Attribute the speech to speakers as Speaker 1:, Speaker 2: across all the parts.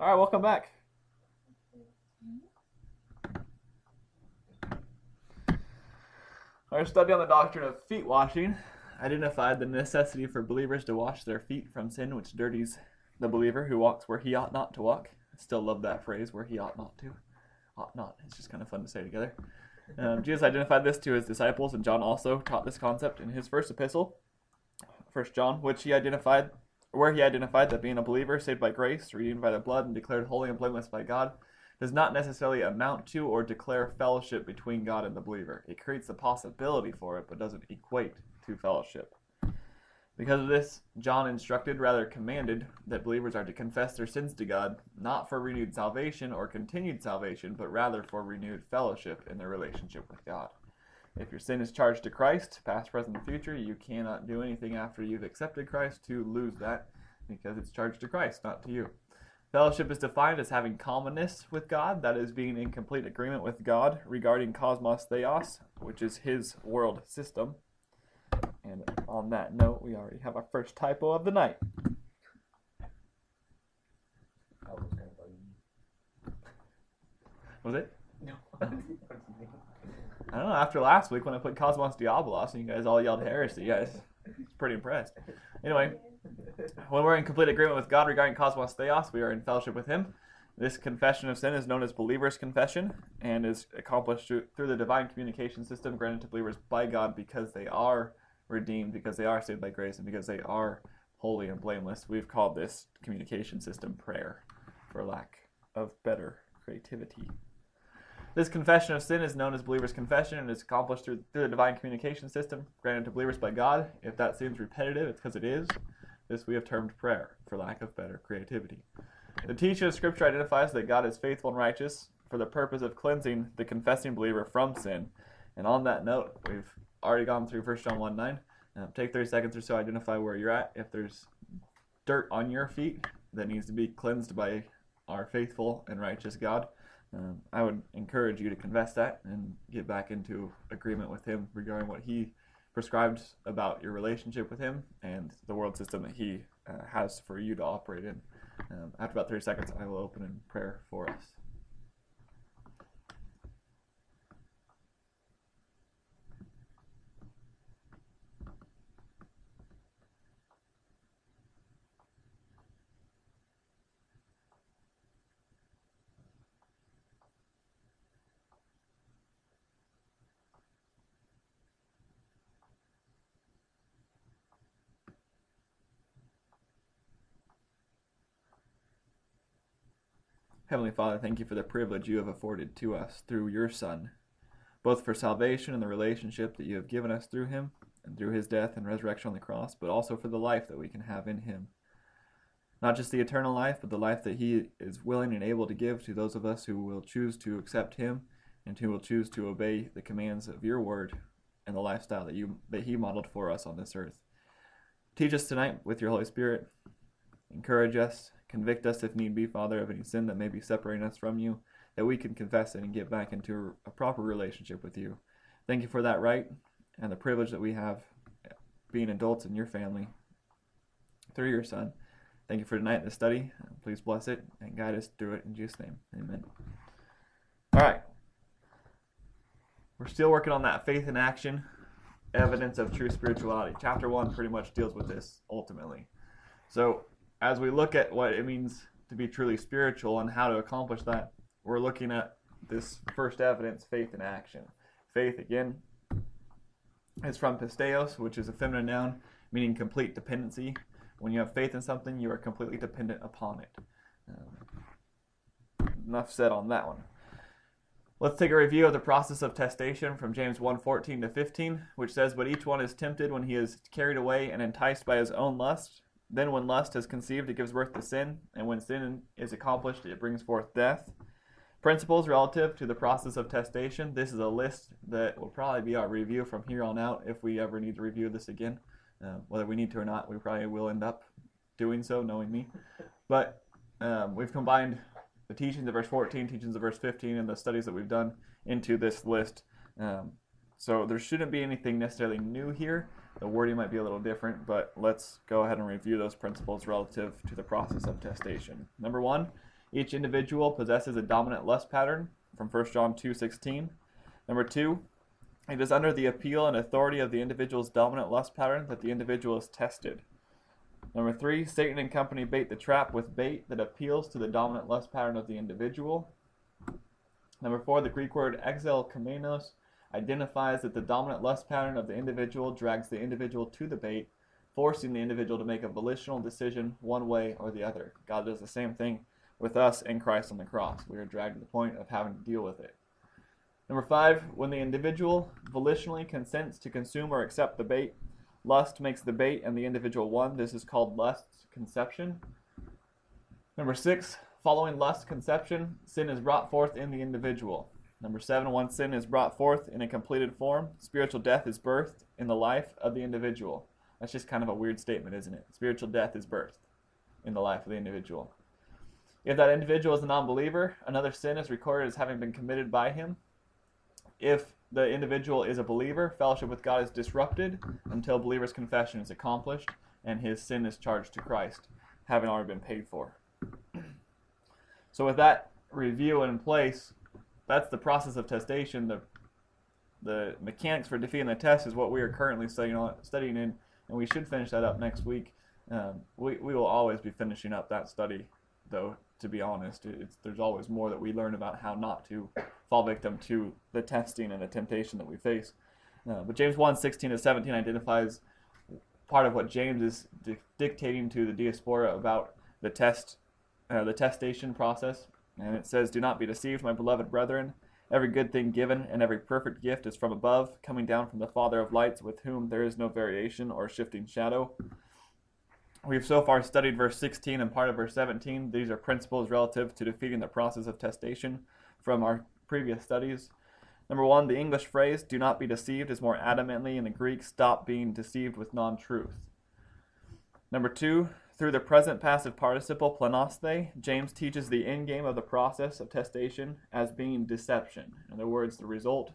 Speaker 1: All right, welcome back. Our study on the doctrine of feet washing identified the necessity for believers to wash their feet from sin, which dirties the believer who walks where he ought not to walk. I still love that phrase, where he ought not to. Ought not. It's just kind of fun to say together. Um, Jesus identified this to his disciples, and John also taught this concept in his first epistle, First John, which he identified, where he identified that being a believer saved by grace, redeemed by the blood, and declared holy and blameless by God, does not necessarily amount to or declare fellowship between God and the believer. It creates the possibility for it, but doesn't equate to fellowship. Because of this, John instructed, rather commanded, that believers are to confess their sins to God, not for renewed salvation or continued salvation, but rather for renewed fellowship in their relationship with God. If your sin is charged to Christ, past, present, and future, you cannot do anything after you've accepted Christ to lose that because it's charged to Christ, not to you. Fellowship is defined as having commonness with God, that is, being in complete agreement with God regarding cosmos theos, which is his world system. And on that note, we already have our first typo of the night. Was it?
Speaker 2: No.
Speaker 1: I don't know. After last week when I put Cosmos Diabolos and you guys all yelled heresy, I was pretty impressed. Anyway, when we're in complete agreement with God regarding Cosmos Theos, we are in fellowship with Him. This confession of sin is known as believer's confession and is accomplished through the divine communication system granted to believers by God because they are redeemed, because they are saved by grace, and because they are holy and blameless. We've called this communication system prayer for lack of better creativity. This confession of sin is known as believer's confession and is accomplished through, through the divine communication system granted to believers by God. If that seems repetitive, it's because it is. This we have termed prayer for lack of better creativity. The teaching of Scripture identifies that God is faithful and righteous for the purpose of cleansing the confessing believer from sin. And on that note, we've already gone through 1 John 1 9. Um, take 30 seconds or so, identify where you're at. If there's dirt on your feet that needs to be cleansed by our faithful and righteous God, um, I would encourage you to confess that and get back into agreement with Him regarding what He prescribed about your relationship with Him and the world system that He uh, has for you to operate in. Um, after about 30 seconds, I will open in prayer for us. Heavenly Father, thank you for the privilege you have afforded to us through your Son, both for salvation and the relationship that you have given us through him and through his death and resurrection on the cross, but also for the life that we can have in him. Not just the eternal life, but the life that he is willing and able to give to those of us who will choose to accept him and who will choose to obey the commands of your word and the lifestyle that you that he modeled for us on this earth. Teach us tonight with your Holy Spirit. Encourage us, Convict us if need be, Father, of any sin that may be separating us from you, that we can confess it and get back into a proper relationship with you. Thank you for that right and the privilege that we have being adults in your family through your Son. Thank you for tonight in the study. Please bless it and guide us through it in Jesus' name. Amen. All right. We're still working on that faith in action, evidence of true spirituality. Chapter 1 pretty much deals with this ultimately. So, as we look at what it means to be truly spiritual and how to accomplish that, we're looking at this first evidence, faith in action. Faith, again, is from pisteos, which is a feminine noun, meaning complete dependency. When you have faith in something, you are completely dependent upon it. Um, enough said on that one. Let's take a review of the process of testation from James 1:14 to 15, which says, "But each one is tempted when he is carried away and enticed by his own lust. Then, when lust has conceived, it gives birth to sin, and when sin is accomplished, it brings forth death. Principles relative to the process of testation. This is a list that will probably be our review from here on out if we ever need to review this again. Uh, whether we need to or not, we probably will end up doing so, knowing me. But um, we've combined the teachings of verse 14, teachings of verse 15, and the studies that we've done into this list. Um, so there shouldn't be anything necessarily new here. The wording might be a little different, but let's go ahead and review those principles relative to the process of testation. Number one, Each individual possesses a dominant lust pattern from 1 John 2:16. Number 2, it is under the appeal and authority of the individual's dominant lust pattern that the individual is tested. Number 3, Satan and company bait the trap with bait that appeals to the dominant lust pattern of the individual. Number 4, the Greek word exelkumenos identifies that the dominant lust pattern of the individual drags the individual to the bait, forcing the individual to make a volitional decision one way or the other. God does the same thing with us in Christ on the cross. We are dragged to the point of having to deal with it. Number five, when the individual volitionally consents to consume or accept the bait, lust makes the bait and the individual one. This is called lust conception. Number six, following lust conception, sin is brought forth in the individual. Number seven, once sin is brought forth in a completed form, spiritual death is birthed in the life of the individual. That's just kind of a weird statement, isn't it? Spiritual death is birthed in the life of the individual. If that individual is a non believer, another sin is recorded as having been committed by him. If the individual is a believer, fellowship with God is disrupted until believer's confession is accomplished and his sin is charged to Christ, having already been paid for. So, with that review in place, that's the process of testation. The the mechanics for defeating the test is what we are currently studying on, studying in, and we should finish that up next week. Um, we, we will always be finishing up that study, though. To be honest, it's, there's always more that we learn about how not to fall victim to the testing and the temptation that we face. Uh, but James 1 16 to 17 identifies part of what James is di- dictating to the diaspora about the test, uh, the testation process. And it says, Do not be deceived, my beloved brethren. Every good thing given and every perfect gift is from above, coming down from the Father of lights, with whom there is no variation or shifting shadow. We've so far studied verse 16 and part of verse 17. These are principles relative to defeating the process of testation from our previous studies. Number one, the English phrase, do not be deceived, is more adamantly in the Greek, stop being deceived with non truth. Number two, through the present passive participle planaste, James teaches the end game of the process of testation as being deception. In other words, the result,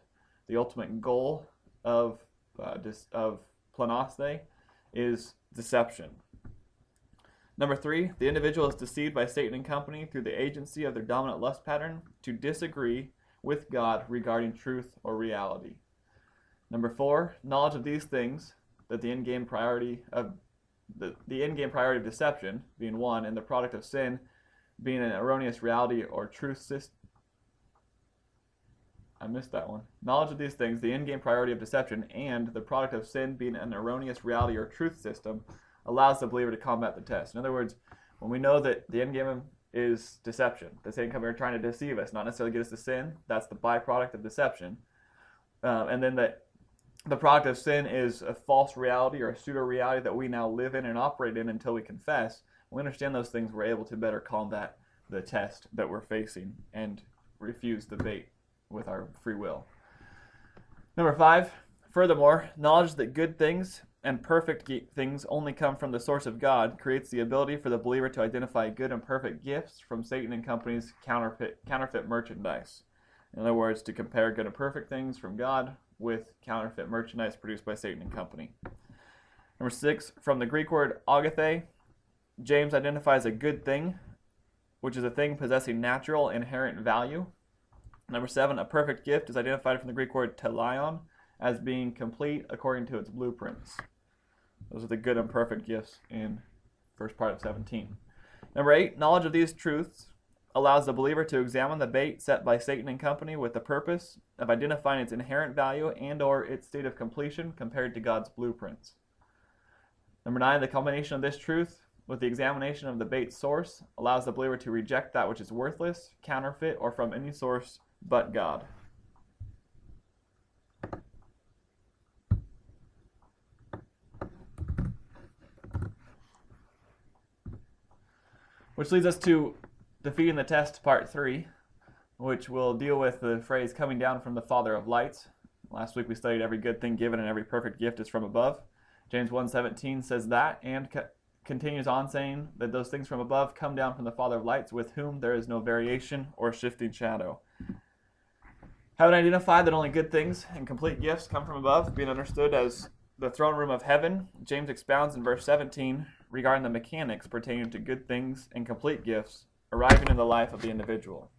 Speaker 1: the ultimate goal of, uh, of planaste is deception. Number three, the individual is deceived by Satan and company through the agency of their dominant lust pattern to disagree with God regarding truth or reality. Number four, knowledge of these things, that the end game priority of the, the game priority of deception being one, and the product of sin being an erroneous reality or truth system. I missed that one. Knowledge of these things, the end game priority of deception, and the product of sin being an erroneous reality or truth system allows the believer to combat the test. In other words, when we know that the end game is deception, the Satan coming trying to deceive us, not necessarily get us to sin, that's the byproduct of deception. Um, and then that the product of sin is a false reality or a pseudo reality that we now live in and operate in until we confess. We understand those things, we're able to better combat the test that we're facing and refuse the bait with our free will. Number five, furthermore, knowledge that good things and perfect things only come from the source of God creates the ability for the believer to identify good and perfect gifts from Satan and company's counterfeit, counterfeit merchandise. In other words, to compare good and perfect things from God with counterfeit merchandise produced by Satan and company. Number six, from the Greek word agathe, James identifies a good thing, which is a thing possessing natural inherent value. Number seven, a perfect gift is identified from the Greek word telion as being complete according to its blueprints. Those are the good and perfect gifts in first part of 17. Number eight, knowledge of these truths allows the believer to examine the bait set by Satan and company with the purpose of identifying its inherent value and or its state of completion compared to God's blueprints. Number 9, the combination of this truth with the examination of the bait's source allows the believer to reject that which is worthless, counterfeit, or from any source but God. Which leads us to defeating the test, part three, which will deal with the phrase coming down from the Father of lights. Last week we studied every good thing given and every perfect gift is from above. James 1:17 says that and co- continues on saying that those things from above come down from the Father of lights with whom there is no variation or shifting shadow. Having identified that only good things and complete gifts come from above, being understood as the throne room of heaven, James expounds in verse 17 regarding the mechanics pertaining to good things and complete gifts arriving in the life of the individual.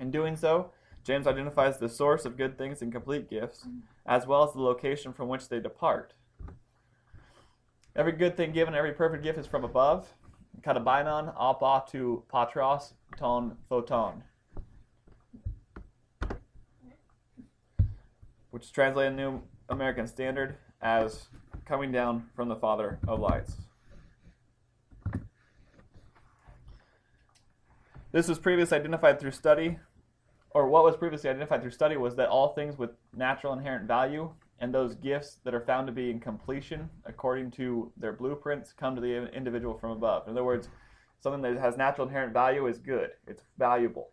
Speaker 1: In doing so, James identifies the source of good things and complete gifts, as well as the location from which they depart. Every good thing given, every perfect gift is from above. Katabainon, apa to patros, ton photon. Which is translated in New American Standard as coming down from the Father of lights. This was previously identified through study, or what was previously identified through study was that all things with natural inherent value and those gifts that are found to be in completion according to their blueprints come to the individual from above. In other words, something that has natural inherent value is good, it's valuable.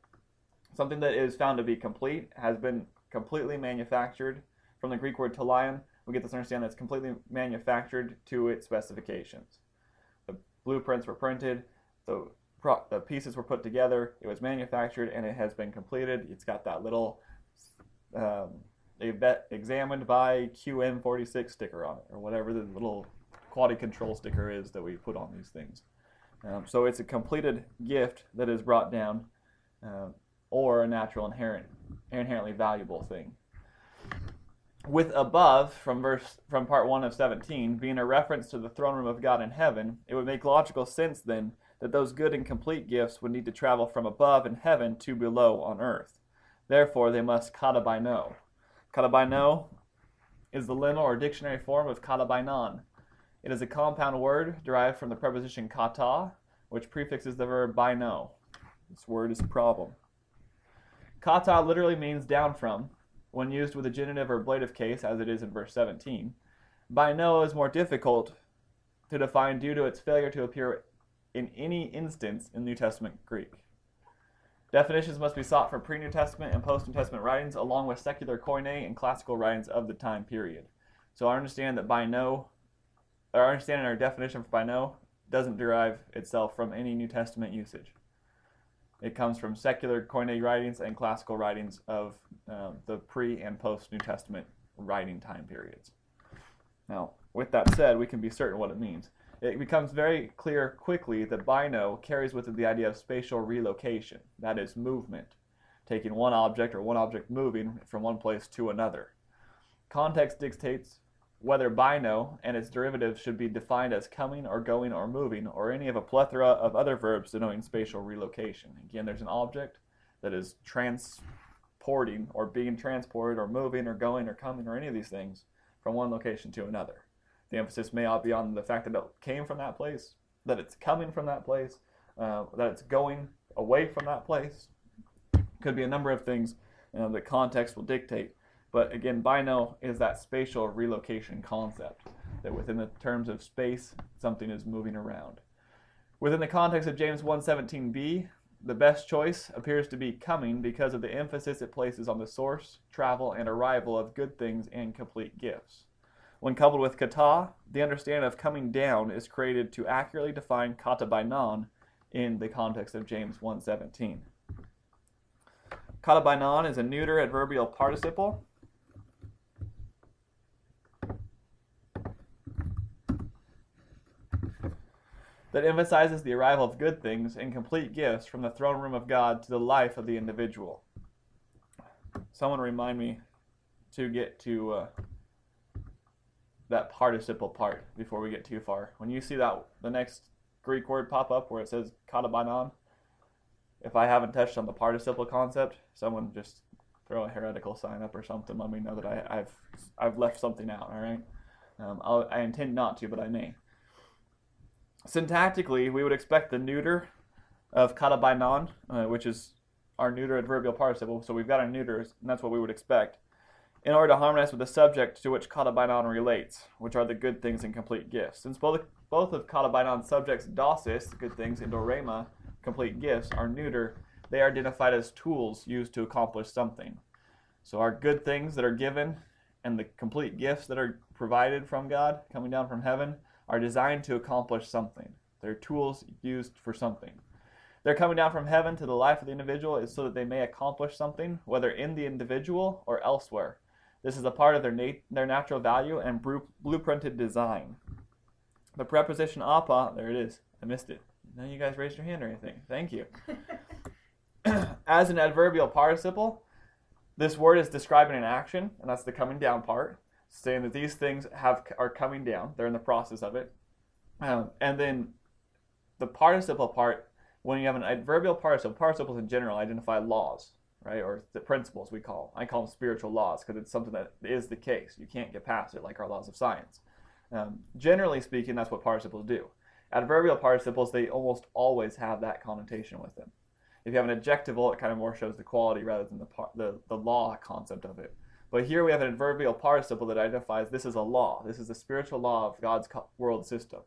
Speaker 1: Something that is found to be complete has been completely manufactured from the Greek word telion, We get this understanding that it's completely manufactured to its specifications. The blueprints were printed, the pro- the pieces were put together, it was manufactured, and it has been completed. It's got that little um, examined by QM46 sticker on it, or whatever the little quality control sticker is that we put on these things. Um, so it's a completed gift that is brought down, uh, or a natural inherent, inherently valuable thing. With above from verse from part one of 17 being a reference to the throne room of God in heaven, it would make logical sense then that those good and complete gifts would need to travel from above in heaven to below on earth. Therefore, they must katabaino. Katabaino is the lemma or dictionary form of kata katabainon. It is a compound word derived from the preposition kata, which prefixes the verb baino. This word is a problem. Kata literally means down from, when used with a genitive or ablative case, as it is in verse 17. Baino is more difficult to define due to its failure to appear in any instance in New Testament Greek. Definitions must be sought from pre New Testament and post New Testament writings, along with secular Koine and classical writings of the time period. So I understand that baino, our understanding our definition for baino doesn't derive itself from any New Testament usage. It comes from secular Koine writings and classical writings of um, the pre and post New Testament writing time periods. Now, with that said, we can be certain what it means it becomes very clear quickly that baino carries with it the idea of spatial relocation, that is, movement, taking one object or one object moving from one place to another. Context dictates whether baino and its derivatives should be defined as coming or going or moving, or any of a plethora of other verbs denoting spatial relocation. Again, there's an object that is transporting or being transported or moving or going or coming or any of these things from one location to another. The emphasis may not be on the fact that it came from that place, that it's coming from that place, uh, that it's going away from that place. Could be a number of things you know, that context will dictate. But again, baino is that spatial relocation concept, that within the terms of space, something is moving around. Within the context of James 1:17b, the best choice appears to be coming because of the emphasis it places on the source, travel, and arrival of good things and complete gifts. When coupled with kata, the understanding of coming down is created to accurately define katabainon in the context of James 1.17. Katabainon is a neuter adverbial participle. that emphasizes the arrival of good things and complete gifts from the throne room of God to the life of the individual. Someone remind me to get to uh, that participle part before we get too far. When you see that the next Greek word pop up where it says katabainon, if I haven't touched on the participle concept, someone just throw a heretical sign up or something. Let me know that I, have I've left something out. All right, um, i intend not to, but I may. Syntactically, we would expect the neuter of katabainon, uh, which is our neuter adverbial participle. So we've got our neuters, and that's what we would expect in order to harmonize with the subject to which katabainon relates, which are the good things and complete gifts. Since both, both of katabainon's subjects, dosis, good things, and dorema, complete gifts, are neuter, they are identified as tools used to accomplish something. So our good things that are given and the complete gifts that are provided from God, coming down from heaven, are designed to accomplish something. They're tools used for something. They're coming down from heaven to the life of the individual is so that they may accomplish something, whether in the individual or elsewhere. This is a part of their, nat- their natural value and blueprinted design. The preposition apa, there it is, I missed it. None of you guys raised your hand or anything. Thank you. As an adverbial participle, this word is describing an action, and that's the coming down part, saying that these things have are coming down. They're in the process of it. Um, and then the participle part, when you have an adverbial participle, participles in general identify laws, right, or the principles we call. I call them spiritual laws because it's something that is the case. You can't get past it, like our laws of science. Um, generally speaking, that's what participles do. Adverbial participles, they almost always have that connotation with them. If you have an adjectival, it kind of more shows the quality rather than the, par- the, the law concept of it. But here we have an adverbial participle that identifies this is a law. This is the spiritual law of God's world system.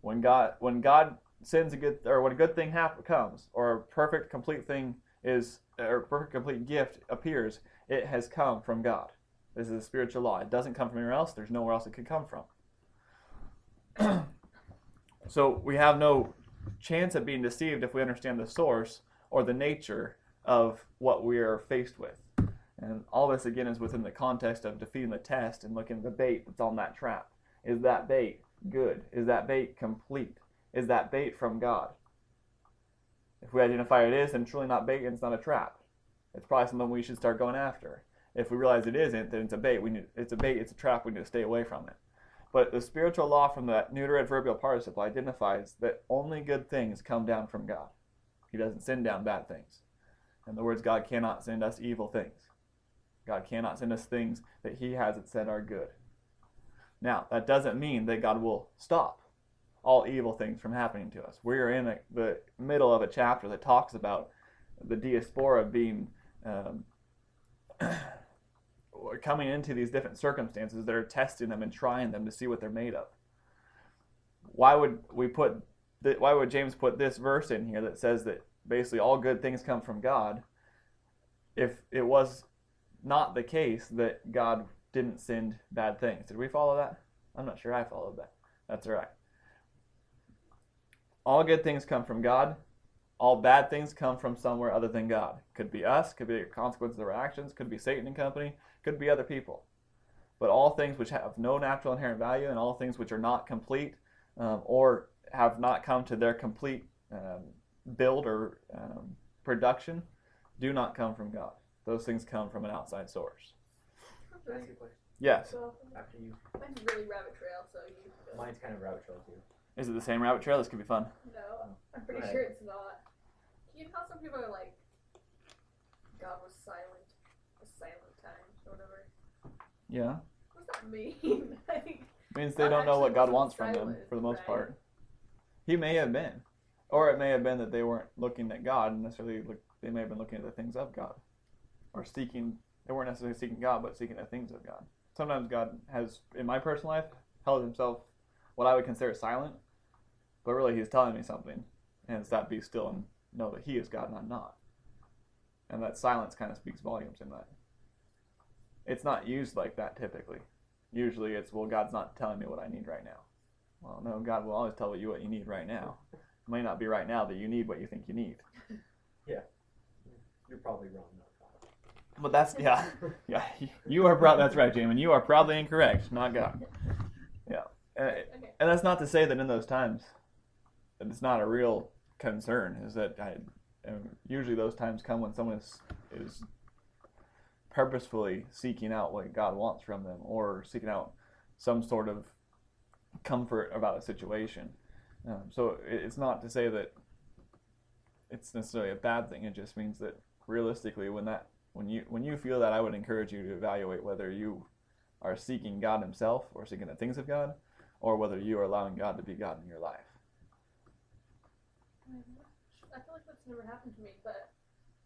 Speaker 1: When God, when God sends a good, or when a good thing happen, comes, or a perfect, complete thing is, or perfect, complete gift appears, it has come from God. This is a spiritual law. It doesn't come from anywhere else. There's nowhere else it could come from. so we have no chance of being deceived if we understand the source or the nature of what we are faced with. And all this again is within the context of defeating the test and looking at the bait that's on that trap. Is that bait good? Is that bait complete? Is that bait from God? We identify it is, then truly not bait and it's not a trap. It's probably something we should start going after. If we realize it isn't, then it's a bait. We need, it's a bait. It's a trap. We need to stay away from it. But the spiritual law from that neuter adverbial participle identifies that only good things come down from God. He doesn't send down bad things. In other words, God cannot send us evil things. God cannot send us things that He hasn't said are good. Now, that doesn't mean that God will stop all evil things from happening to us. We're in a, the middle of a chapter that talks about the diaspora being um, coming into these different circumstances that are testing them and trying them to see what they're made of. Why would we put? Why would James put this verse in here that says that basically all good things come from God? If it was not the case that God didn't send bad things. Did we follow that? I'm not sure I followed that. That's all right. All good things come from God. All bad things come from somewhere other than God. Could be us, could be consequences of our actions, could be Satan and company, could be other people. But all things which have no natural inherent value and all things which are not complete um, or have not come to their complete um, build or um, production do not come from God. Those things come from an outside source.
Speaker 2: Can I ask you a question?
Speaker 1: Yes.
Speaker 3: So,
Speaker 2: After you,
Speaker 3: mine's really rabbit trail, so you.
Speaker 2: mine's kind of rabbit trail too.
Speaker 1: Is it the same rabbit trail? This could be fun.
Speaker 3: No, I'm pretty
Speaker 2: Alright.
Speaker 3: sure it's not. Can You know how some people are like, God was silent, a silent time, or whatever.
Speaker 1: Yeah.
Speaker 3: What does that mean? like,
Speaker 1: means they
Speaker 3: God
Speaker 1: don't know what God
Speaker 3: wasn't
Speaker 1: wants from them for the most
Speaker 3: right?
Speaker 1: part. He may have been, or it may have been that they weren't looking at God and necessarily. Look, they may have been looking at the things of God, or seeking. They weren't necessarily seeking God, but seeking the things of God. Sometimes God has, in my personal life, held himself what I would consider silent, but really He's telling me something, and it's that be still and know that He is God and I'm not. And that silence kind of speaks volumes in that. It's not used like that typically. Usually it's, well, God's not telling me what I need right now. Well, no, God will always tell you what you need right now. It may not be right now that you need what you think you need. Yeah.
Speaker 2: You're probably wrong.
Speaker 1: But that's, yeah, yeah, you are probably, that's right, Jamin. You are probably incorrect, not God. Yeah. And,
Speaker 3: okay.
Speaker 1: and that's not to say that in those times, that it's not a real concern, is that I, usually those times come when someone is, is purposefully seeking out what God wants from them or seeking out some sort of comfort about a situation. Um, so it, it's not to say that it's necessarily a bad thing. It just means that realistically, when that when you when you feel that, I would encourage you to evaluate whether you are seeking God Himself or seeking the things of God, or whether you are allowing God to be God in your life.
Speaker 3: I feel like that's never happened to me, but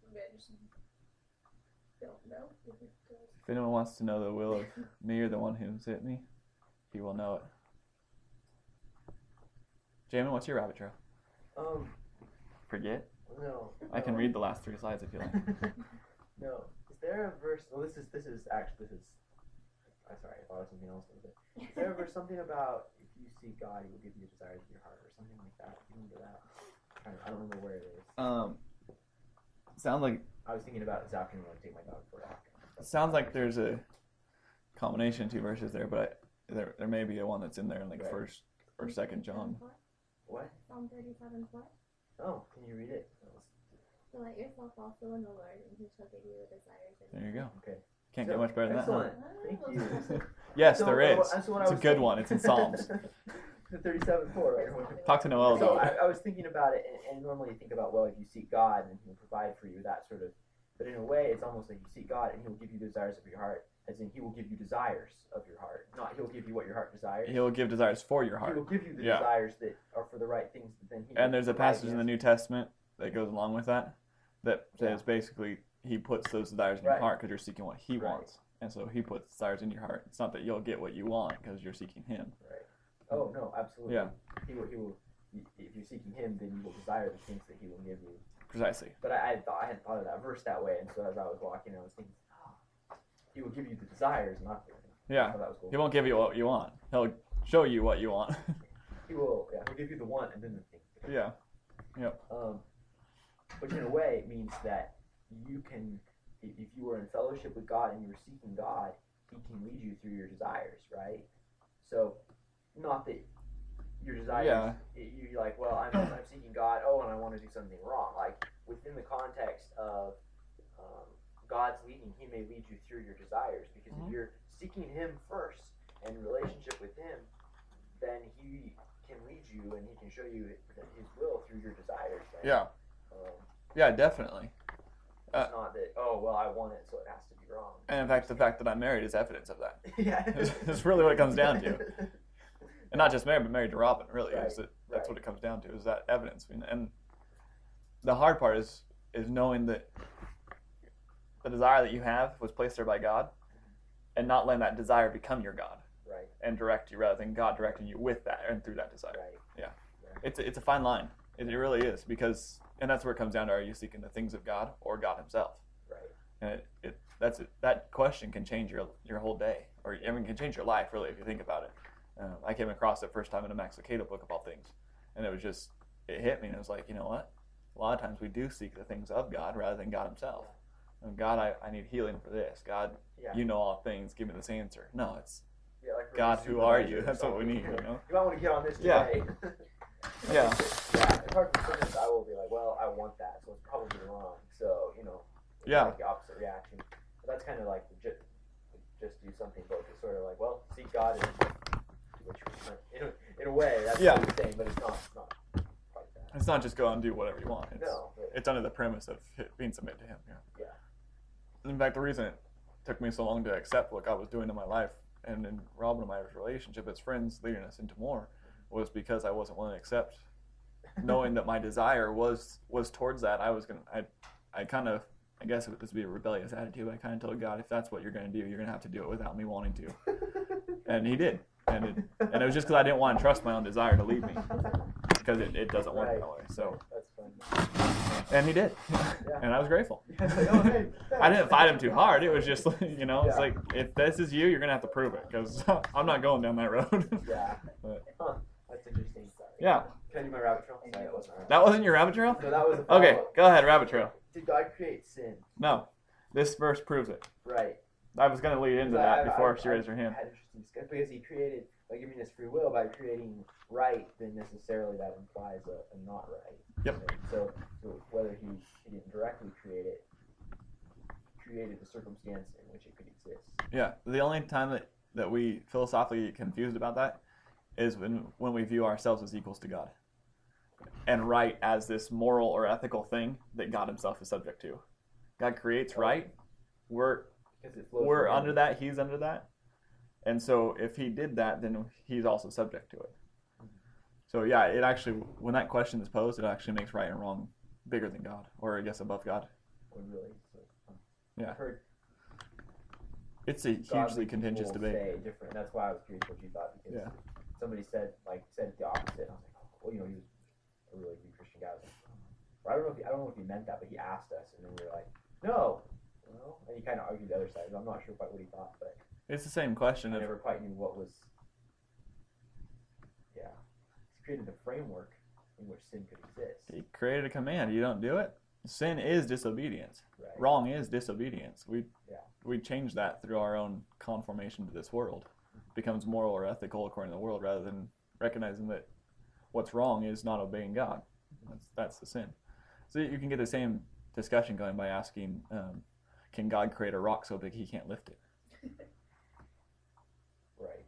Speaker 3: maybe I just don't know if it does.
Speaker 1: If anyone wants to know the will of me or the one who hit me, he will know it. Jamin, what's your rabbit trail?
Speaker 2: Um,
Speaker 1: Forget.
Speaker 2: no.
Speaker 1: I can
Speaker 2: no.
Speaker 1: read the last three slides if you like.
Speaker 2: no. Is there a verse? Well, this is this is actually this is. I'm sorry, I thought it was something else. Was it? Is there a verse something about if you seek God, He will give you the desires of your heart, or something like that? Do you remember that? I don't- I don't remember where it is.
Speaker 1: Um, sounds like
Speaker 2: I was thinking about it this afternoon when I take my dog for a walk.
Speaker 1: sounds like there's a combination of two verses there, but I, there there may be a one that's in there in like
Speaker 2: Right.
Speaker 1: first or second John.
Speaker 2: What?
Speaker 4: Psalm 37 what?
Speaker 2: Oh, can you read it?
Speaker 4: Delight yourself also in the Lord, and he shall give you the desires of
Speaker 1: There you go.
Speaker 2: Okay.
Speaker 1: Can't
Speaker 2: So,
Speaker 1: get much better than that. huh?
Speaker 2: Excellent. Thank you.
Speaker 1: Yes,
Speaker 2: So,
Speaker 1: there
Speaker 2: uh,
Speaker 1: is.
Speaker 2: so what I
Speaker 1: It's a
Speaker 2: was
Speaker 1: good
Speaker 2: thinking-
Speaker 1: one. It's in Psalms.
Speaker 2: the 37 4, right?
Speaker 1: Talk to Noel
Speaker 2: So I. I was thinking about it, and, and normally you think about, well, if you seek God, and He'll provide for you, that sort of. But in a way, it's almost like you seek God, and He'll give you the desires of your heart, as in He will give you desires of your heart, not He'll give you what your heart desires.
Speaker 1: He'll give desires for your heart.
Speaker 2: He will give you the
Speaker 1: Yeah.
Speaker 2: desires that are for the right things, but then He
Speaker 1: And there's a passage in the. New Testament that goes along with that that
Speaker 2: Yeah.
Speaker 1: says basically he puts those desires in your heart because you're seeking what he
Speaker 2: Right.
Speaker 1: wants. And so he puts desires in your heart. It's not that you'll get what you want because you're seeking him.
Speaker 2: Right. Oh no, absolutely.
Speaker 1: Yeah.
Speaker 2: He will. He will. If you're seeking Him, then you will desire the things that He will give you.
Speaker 1: Precisely.
Speaker 2: But I, I had thought I hadn't thought of that verse that way, and so as I was walking, I was thinking, oh, He will give you the desires, not the.
Speaker 1: Yeah.
Speaker 2: So that was cool.
Speaker 1: He won't give you what you want. He'll show you what you want.
Speaker 2: He will. Yeah. He'll give you the one and then the thing.
Speaker 1: yeah. Yep.
Speaker 2: Um, which in a way means that you can, if if you were in fellowship with God and you were seeking God, He can lead you through your desires, right? So, not that your desires,
Speaker 1: Yeah.
Speaker 2: you're like, well, I'm, I'm seeking God, oh, and I want to do something wrong. Like, within the context of um, God's leading, He may lead you through your desires because
Speaker 1: Mhm.
Speaker 2: if you're seeking Him first and relationship with Him, then He can lead you and He can show you His will through your desires. Right?
Speaker 1: Yeah.
Speaker 2: Um,
Speaker 1: Yeah, definitely. Uh,
Speaker 2: it's not that oh well I want it so it has to be wrong.
Speaker 1: And in fact, the fact that I'm married is evidence of that.
Speaker 2: yeah,
Speaker 1: that's really what it comes down to. And not just married, but married to Robin, really.
Speaker 2: Right,
Speaker 1: Is that, that's
Speaker 2: right.
Speaker 1: what it comes down to, is that evidence. I mean, and the hard part is is knowing that the desire that you have was placed there by God and not letting that desire become your God
Speaker 2: Right,
Speaker 1: and direct you rather than God directing you with that and through that desire.
Speaker 2: right.
Speaker 1: It's a, it's a fine line. It, it really is because, and that's where it comes down to: Are you seeking the things of God or God Himself?
Speaker 2: Right.
Speaker 1: And it, it that's it. That question can change your your whole day, or I mean, can change your life really if you think about it. Um, I came across it first time in a Max Lucado book of all things, and it was just it hit me, and it was like, you know what? A lot of times we do seek the things of God rather than God Himself. And God, I, I need healing for this. God,
Speaker 2: Yeah.
Speaker 1: you know all things. Give me this answer. No, it's
Speaker 2: yeah like
Speaker 1: God, who are you? That's what we need. You know?
Speaker 2: You might want to get on this
Speaker 1: Yeah.
Speaker 2: today.
Speaker 1: Yeah.
Speaker 2: yeah. Apart from sometimes I will be like, well, I want that, so it's probably wrong. So you know. it's
Speaker 1: Yeah.
Speaker 2: Like the opposite reaction. But that's kind of like the just, just do something focus, sort of like, well, seek God and do what you want. In a, in a way, that's
Speaker 1: Yeah.
Speaker 2: what you're saying, but it's not. It's not that.
Speaker 1: It's not just go out and do whatever you want. It's,
Speaker 2: No. but-
Speaker 1: it's under the premise of it being submitted to Him. Yeah.
Speaker 2: Yeah.
Speaker 1: In fact, the reason it took me so long to accept what God was doing in my life and in Robin and my relationship as friends, leading us into more, was because I wasn't willing to accept, knowing that my desire was was towards that. I was gonna, I, I kind of, I guess it would be a rebellious attitude. I kind of told God, if that's what you're gonna do, you're gonna have to do it without me wanting to, and He did, and it, and it was just because I didn't want to trust my own desire to lead me, because it, it doesn't work
Speaker 2: Right.
Speaker 1: that way. So,
Speaker 2: That's fun.
Speaker 1: and He did, and I was grateful.
Speaker 2: It's like, oh, hey,
Speaker 1: I didn't fight him too hard. It was just, you know, it's
Speaker 2: Yeah.
Speaker 1: like if this is you, you're gonna have to prove it because I'm not going down that road.
Speaker 2: Yeah.
Speaker 1: But-
Speaker 2: Huh. That's interesting.
Speaker 1: yeah,
Speaker 2: Can I do my rabbit trail? Sorry, that wasn't rabbit.
Speaker 1: that wasn't your rabbit trail.
Speaker 2: No, that was a
Speaker 1: Okay, go ahead, rabbit trail.
Speaker 2: Did God create sin?
Speaker 1: No, this verse proves it.
Speaker 2: Right.
Speaker 1: I was gonna lead into that
Speaker 2: I- I-
Speaker 1: before
Speaker 2: I-
Speaker 1: she raised her hand.
Speaker 2: Had interesting discussion because he created by giving us free will by creating right, then necessarily that implies a, a not right.
Speaker 1: Yep.
Speaker 2: So, so whether he, he didn't directly create it, created the circumstance in which it could exist.
Speaker 1: Yeah, the only time that that we philosophically get confused about that is when when we view ourselves as equals to God, and right as this moral or ethical thing that God Himself is subject to. God creates right. We're
Speaker 2: Because it flows
Speaker 1: we're under that he's under that and so if he did that then he's also subject to it so yeah it actually when that question is posed it actually makes right and wrong bigger than god or i guess above god
Speaker 2: really,
Speaker 1: Yeah. It's a hugely contentious debate
Speaker 2: different. That's why I was curious what you thought because
Speaker 1: Yeah.
Speaker 2: somebody said like said the opposite. I was like, oh, well, you know, he was a really good Christian guy. I like, oh. or I don't know if he, I don't know if he meant that, but he asked us, and then we were like, no, well, and he kind of argued the other side. I'm not sure quite what he thought, but
Speaker 1: it's the same question
Speaker 2: I
Speaker 1: of
Speaker 2: never quite knew what was. Yeah, he created the framework in which sin could exist.
Speaker 1: he created a command you don't do it sin is disobedience
Speaker 2: Right.
Speaker 1: wrong is disobedience we
Speaker 2: Yeah.
Speaker 1: we change that through our own conformation to this world it becomes moral or ethical according to the world rather than recognizing that what's wrong is not obeying God. That's that's the sin. So you can get the same discussion going by asking, um, can God create a rock so big he can't lift it?
Speaker 2: Right.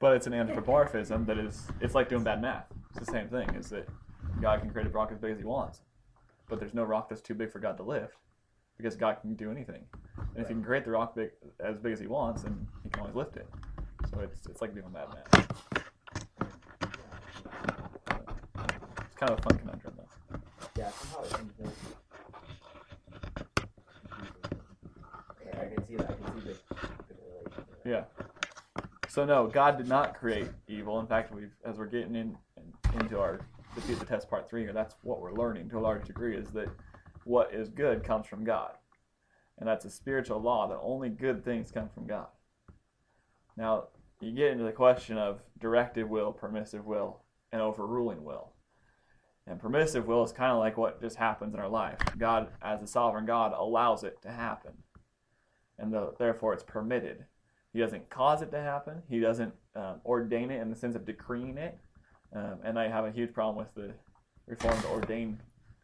Speaker 1: But it's an anthropomorphism that is it's like doing bad math. It's the same thing, is that God can create a rock as big as he wants. But there's no rock that's too big for God to lift. Because God can do anything. And if he can create the rock big as big as he wants, then he can always lift it. So it's it's like doing bad math. It's kind of a fun conundrum though.
Speaker 2: Yeah, somehow it seems more confusing. I can see that. I can see the, the relation. there.
Speaker 1: Yeah. So no, God did not create evil. In fact, we've as we're getting in, in into our defeat the test part three here, that's what we're learning to a large degree is that what is good comes from God, and that's a spiritual law that only good things come from God. Now you get into the question of directive will, permissive will, and overruling will. And permissive will is kind of like what just happens in our life. God, as a sovereign God, allows it to happen, and the, therefore it's permitted. He doesn't cause it to happen. He doesn't um, ordain it in the sense of decreeing it. Um, and I have a huge problem with the Reformed ordain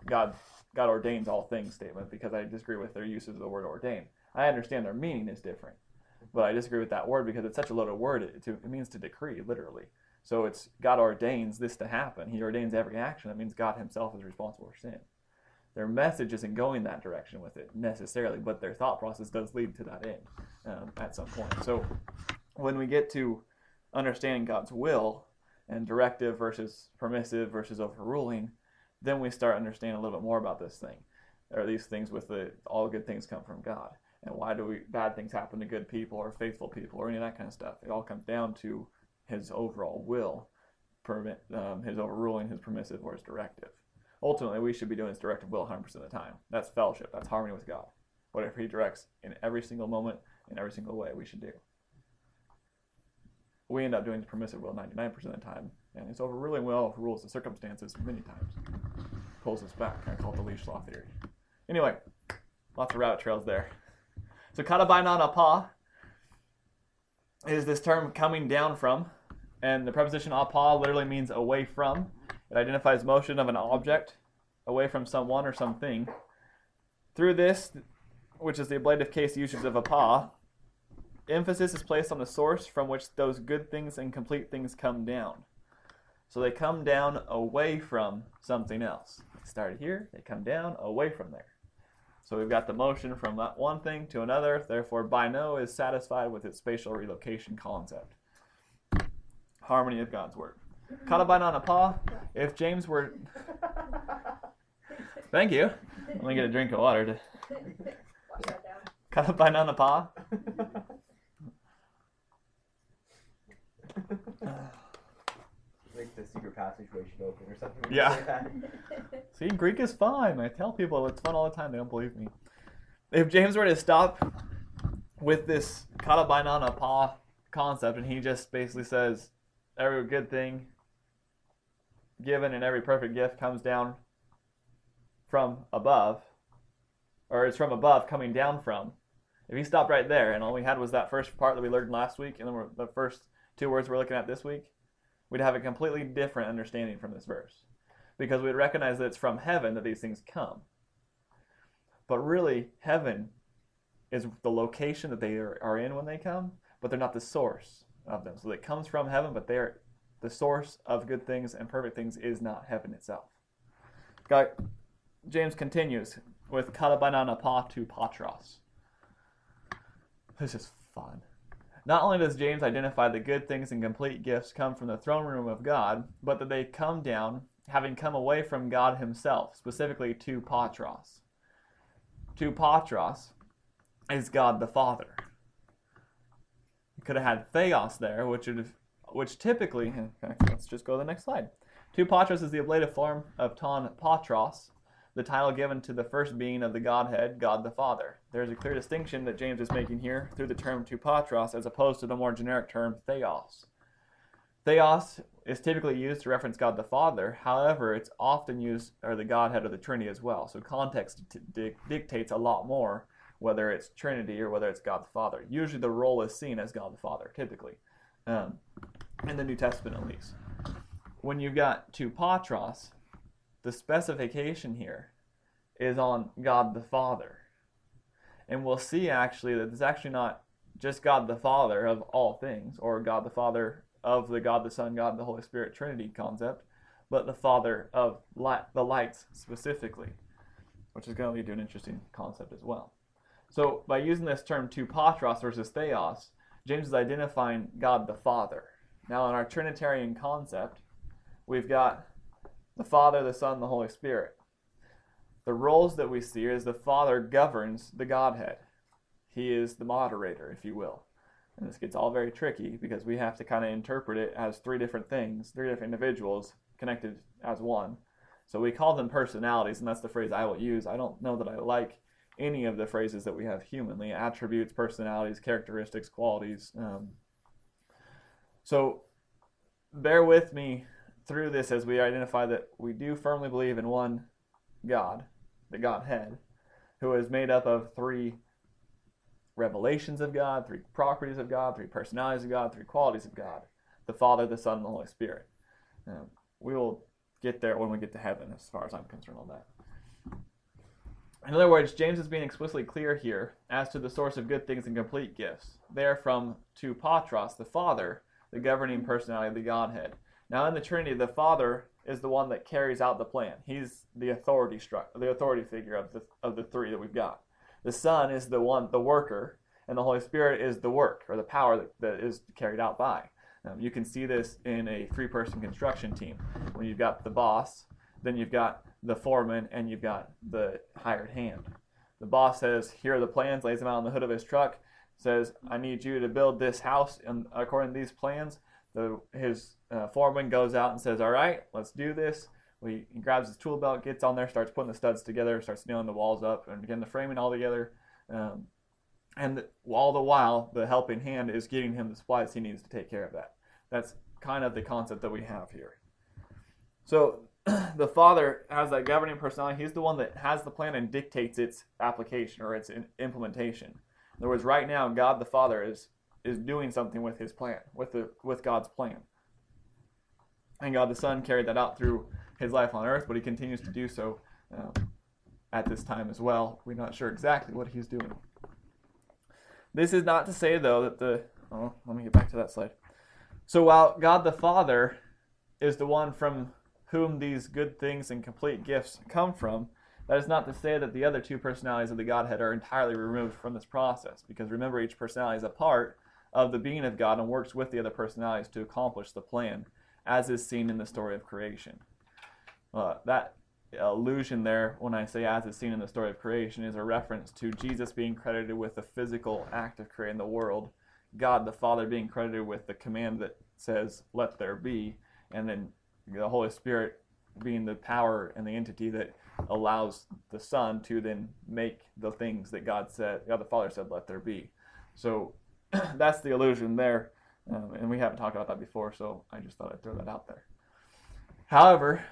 Speaker 1: God God ordains all things statement because I disagree with their uses of the word ordain. I understand their meaning is different, but I disagree with that word because it's such a loaded word. It, it means to decree, literally. So it's God ordains this to happen. He ordains every action. That means God Himself is responsible for sin. Their message isn't going that direction with it necessarily, but their thought process does lead to that end um, at some point. So when we get to understanding God's will and directive versus permissive versus overruling, then we start understanding a little bit more about this thing. Are these things with the all good things come from God? And why do we bad things happen to good people or faithful people or any of that kind of stuff? It all comes down to His overall will, permit, um, His overruling, His permissive, or His directive. Ultimately, we should be doing His directive will 100% of the time. That's fellowship. That's harmony with God. Whatever He directs in every single moment, in every single way, we should do. We end up doing the permissive will 99% of the time, and His overruling will overrules the circumstances many times. Pulls us back. I call it the leash law theory. Anyway, lots of rabbit trails there. So katabainana pa is this term coming down from, and the preposition apa literally means away from. It identifies motion of an object away from someone or something. Through this, which is the ablative case usage of apa, emphasis is placed on the source from which those good things and complete things come down. So they come down away from something else. They started here, they come down away from there. So we've got the motion from that one thing to another, therefore Baino is satisfied with its spatial relocation concept. Harmony of God's Word. Katabainana paw. if James were Thank you. Let me get a drink of water to
Speaker 3: Wash that down.
Speaker 1: Katabainana pa.
Speaker 2: Like the secret passage passageway should open or something.
Speaker 1: Yeah.
Speaker 2: say.
Speaker 1: See, Greek is fun. I tell people it's fun all the time. They don't believe me. If James were to stop with this katabainon apo concept and he just basically says every good thing given and every perfect gift comes down from above, or it's from above coming down from. If he stopped right there and all we had was that first part that we learned last week and then the first two words we're looking at this week, we'd have a completely different understanding from this verse because we'd recognize that it's from heaven that these things come. But really, heaven is the location that they are, are in when they come, but they're not the source of them. So it comes from heaven, but they're the source of good things and perfect things is not heaven itself. God, James continues with katabanana pa to patros. This is fun. Not only does James identify the good things and complete gifts come from the throne room of God, but that they come down having come away from God himself, specifically to Patros. To Patros is God the Father. You could have had Theos there, which would have, which typically, let's just go to the next slide. To Patros is the ablative form of ton Patros, the title given to the first being of the Godhead, God the Father. There's a clear distinction that James is making here through the term to Patros as opposed to the more generic term Theos. Theos is typically used to reference God the Father. However, it's often used, or the Godhead or the Trinity as well. So context dictates a lot more whether it's Trinity or whether it's God the Father. Usually the role is seen as God the Father, typically. Um, in the New Testament at least. When you've got to Patros, the specification here is on God the Father. And we'll see actually that it's actually not just God the Father of all things, or God the Father of the God the Son, God the Holy Spirit Trinity concept, but the Father of light, the lights specifically, which is going to lead to an interesting concept as well. So by using this term to Patros versus theos, James is identifying God the Father. Now in our Trinitarian concept, we've got the Father, the Son, the Holy Spirit. The roles that we see is the Father governs the Godhead. He is the moderator, if you will. And this gets all very tricky because we have to kind of interpret it as three different things, three different individuals connected as one. So we call them personalities, and that's the phrase I will use. I don't know that I like any of the phrases that we have humanly attributes, personalities, characteristics, qualities. Um, so bear with me through this as we identify that we do firmly believe in one God, the Godhead, who is made up of three revelations of God, three properties of God, three personalities of God, three qualities of God the Father, the Son, and the Holy Spirit. Um, we will get there when we get to heaven, as far as I'm concerned on that. In other words, James is being explicitly clear here as to the source of good things and complete gifts. They are from to Patros, the Father, the governing personality of the Godhead. Now, in the Trinity, the Father is the one that carries out the plan. He's the authority struck, the authority figure of the of the three that we've got. The Son is the one, the worker, and the Holy Spirit is the work or the power that, that is carried out by. Um, you can see this in a three-person construction team when you've got the boss, then you've got the foreman, and you've got the hired hand. The boss says, "Here are the plans," lays them out on the hood of his truck, says, "I need you to build this house and according to these plans." The, his uh, foreman goes out and says, "All right, let's do this." We, he grabs his tool belt, gets on there, starts putting the studs together, starts nailing the walls up, and getting the framing all together. Um, and all the while, the helping hand is giving him the supplies he needs to take care of that. That's kind of the concept that we have here. So the father has that governing personality. He's the one that has the plan and dictates its application or its implementation. In other words, right now, God the Father is is doing something with His plan, with the with God's plan. And God the Son carried that out through His life on earth, but He continues to do so um, at this time as well. We're not sure exactly what He's doing. This is not to say, though, that the oh, let me get back to that slide. So while God the Father is the one from whom these good things and complete gifts come from, that is not to say that the other two personalities of the Godhead are entirely removed from this process, because remember, each personality is a part of the being of God and works with the other personalities to accomplish the plan, as is seen in the story of creation. Uh, that allusion there, when I say as is seen in the story of creation, is a reference to Jesus being credited with the physical act of creating the world, God the Father being credited with the command that says, let there be, and then the Holy Spirit being the power and the entity that allows the Son to then make the things that God said, God the Father said, let there be. So that's the illusion there. Um, and we haven't talked about that before, so I just thought I'd throw that out there. However,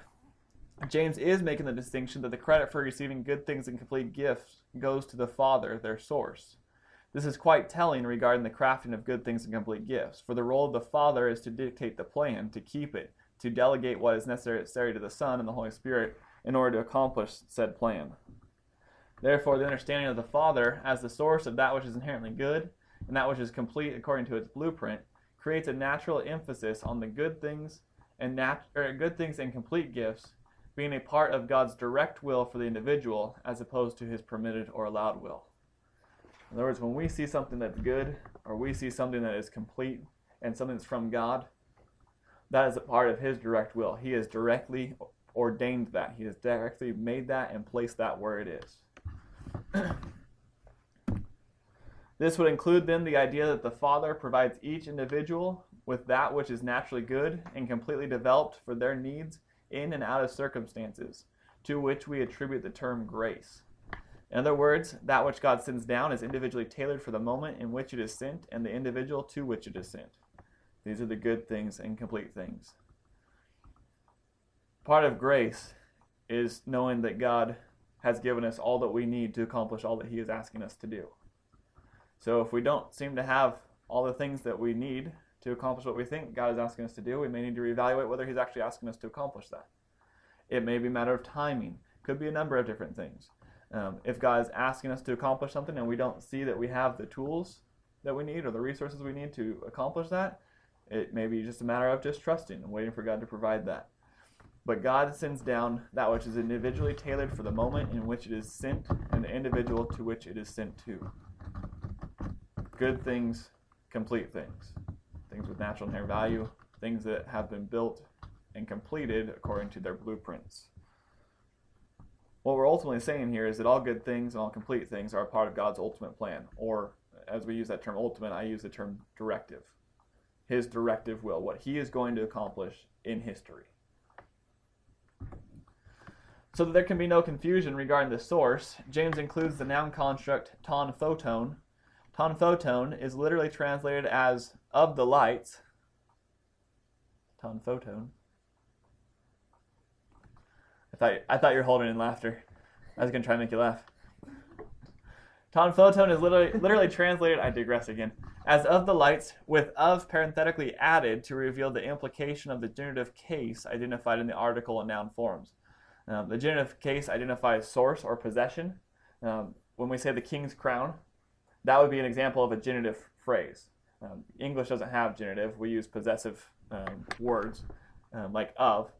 Speaker 1: James is making the distinction that the credit for receiving good things and complete gifts goes to the Father, their source. This is quite telling regarding the crafting of good things and complete gifts, for the role of the Father is to dictate the plan, to keep it, to delegate what is necessary to the Son and the Holy Spirit in order to accomplish said plan. Therefore, the understanding of the Father as the source of that which is inherently good and that which is complete according to its blueprint creates a natural emphasis on the good things and nat- er, good things and complete gifts being a part of God's direct will for the individual as opposed to his permitted or allowed will. In other words, when we see something that's good or we see something that is complete and something that's from God, that is a part of his direct will. He is directly ordained that. He has directly made that and placed that where it is. this would include then the idea that the Father provides each individual with that which is naturally good and completely developed for their needs in and out of circumstances, to which we attribute the term grace. In other words, that which God sends down is individually tailored for the moment in which it is sent and the individual to which it is sent. These are the good things and complete things. Part of grace is knowing that God has given us all that we need to accomplish all that He is asking us to do. So if we don't seem to have all the things that we need to accomplish what we think God is asking us to do, we may need to reevaluate whether He's actually asking us to accomplish that. It may be a matter of timing, could be a number of different things. Um, if God is asking us to accomplish something and we don't see that we have the tools that we need or the resources we need to accomplish that, it may be just a matter of just trusting and waiting for God to provide that. But God sends down that which is individually tailored for the moment in which it is sent and the individual to which it is sent to. Good things, complete things. Things with natural inherent value, things that have been built and completed according to their blueprints. What we're ultimately saying here is that all good things and all complete things are a part of God's ultimate plan, or as we use that term ultimate, I use the term directive. His directive will, what he is going to accomplish in history. So that there can be no confusion regarding the source, James includes the noun construct ton photon. Ton photon is literally translated as of the lights. Ton photon. I thought I thought you were holding in laughter. I was gonna try and make you laugh. Ton photon is literally literally translated. I digress again. As of the lights, with of parenthetically added to reveal the implication of the genitive case identified in the article and noun forms. The genitive case identifies source or possession. Um, when we say the king's crown, that would be an example of a genitive phrase. Um, English doesn't have genitive. We use possessive um, words um, like of.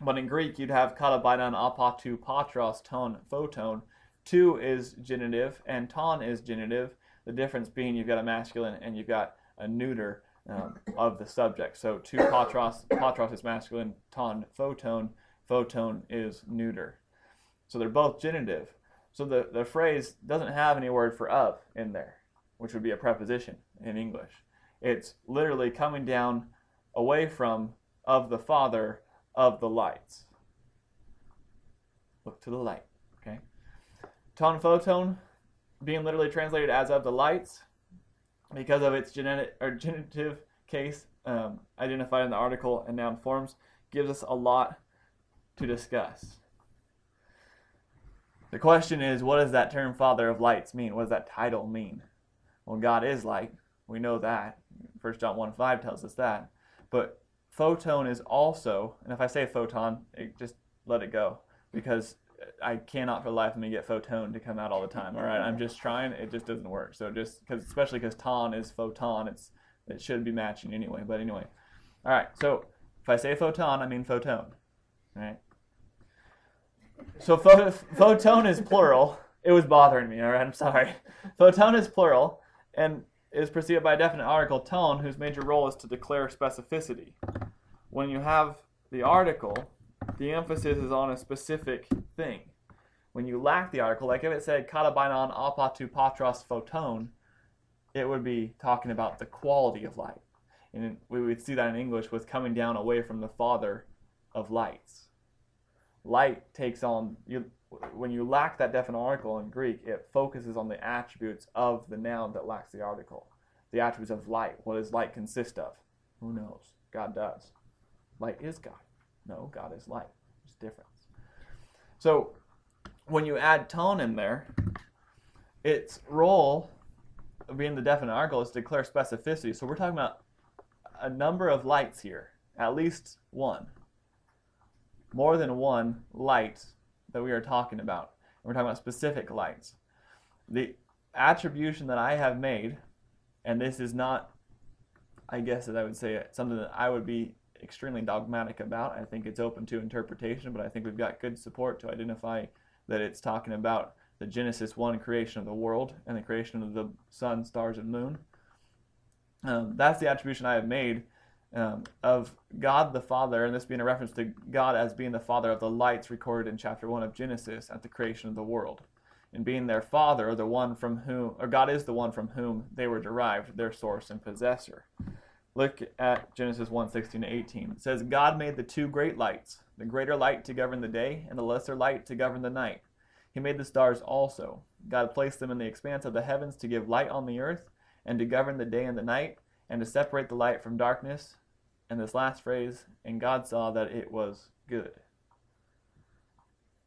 Speaker 1: But in Greek, you'd have katabainon apatu patros ton photon. Tu is genitive and ton is genitive. The difference being you've got a masculine and you've got a neuter um, of the subject. So tu patros, patros is masculine, ton photon, photon is neuter. So they're both genitive. So the, the phrase doesn't have any word for of in there, which would be a preposition in English. It's literally coming down away from of the Father of the lights. Look to the light, okay? Ton photon being literally translated as of the lights because of its genetic or genitive case um, identified in the article and noun forms gives us a lot to discuss. The question is, what does that term Father of Lights mean? What does that title mean? Well, God is light. We know that. 1 John 1 5 tells us that. But photon is also, and if I say photon, it, just let it go because I cannot for the life of me get photon to come out all the time. All right, I'm just trying. It just doesn't work. So just because, especially because ton is photon, it's it should be matching anyway. But anyway, all right. So if I say photon, I mean photon. Right. So pho- photon is plural. It was bothering me. All right, I'm sorry. Photon is plural and is preceded by a definite article, ton, whose major role is to declare specificity. When you have the article, the emphasis is on a specific thing. When you lack the article, like if it said katabainon apo tu patros photon, it would be talking about the quality of light. And we would see that in English with coming down away from the father of lights. Light takes on you when you lack that definite article in Greek, it focuses on the attributes of the noun that lacks the article. The attributes of light. What does light consist of? Who knows? God does. Light is God. No, God is light. There's a difference. So when you add ton in there, its role being the definite article is to declare specificity. So we're talking about a number of lights here, at least one. More than one light that we are talking about. And we're talking about specific lights. The attribution that I have made, and this is not, I guess that I would say something that I would be extremely dogmatic about. I think it's open to interpretation, but I think we've got good support to identify that it's talking about the Genesis 1 creation of the world and the creation of the sun, stars, and moon. Um, that's the attribution I have made um, of God the Father, and this being a reference to God as being the Father of the lights recorded in chapter 1 of Genesis at the creation of the world. And being their Father, or the one from whom, or God is the one from whom they were derived, their source and possessor. Look at Genesis 1 16 to 18. It says, God made the two great lights, the greater light to govern the day, and the lesser light to govern the night. He made the stars also. God placed them in the expanse of the heavens to give light on the earth, and to govern the day and the night, and to separate the light from darkness. And this last phrase, and God saw that it was good.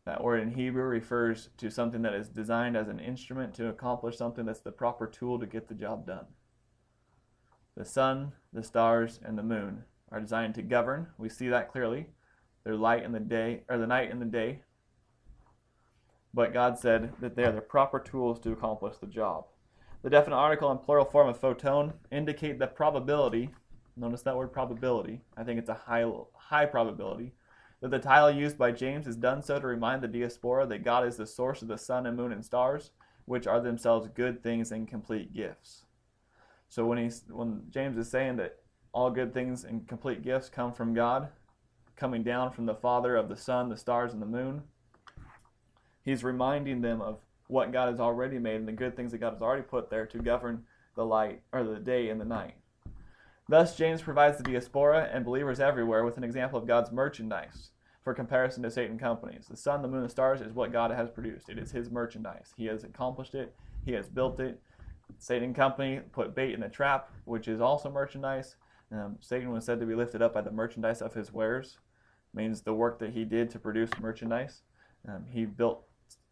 Speaker 1: That word in Hebrew refers to something that is designed as an instrument to accomplish something that's the proper tool to get the job done. The sun, the stars, and the moon are designed to govern. We see that clearly. They're light in the day, or the night and the day. But God said that they are the proper tools to accomplish the job. The definite article and plural form of photon indicate the probability. Notice that word probability. I think it's a high, high probability that the title used by James is done so to remind the diaspora that God is the source of the sun and moon and stars, which are themselves good things and complete gifts. So when he's when James is saying that all good things and complete gifts come from God, coming down from the Father of the sun, the stars, and the moon, he's reminding them of what God has already made and the good things that God has already put there to govern the light or the day and the night. Thus, James provides the diaspora and believers everywhere with an example of God's merchandise for comparison to Satan companies. The sun, the moon, and the stars is what God has produced. It is his merchandise. He has accomplished it. He has built it. Satan company put bait in the trap, which is also merchandise. Um, Satan was said to be lifted up by the merchandise of his wares. Means the work that he did to produce merchandise. Um, he built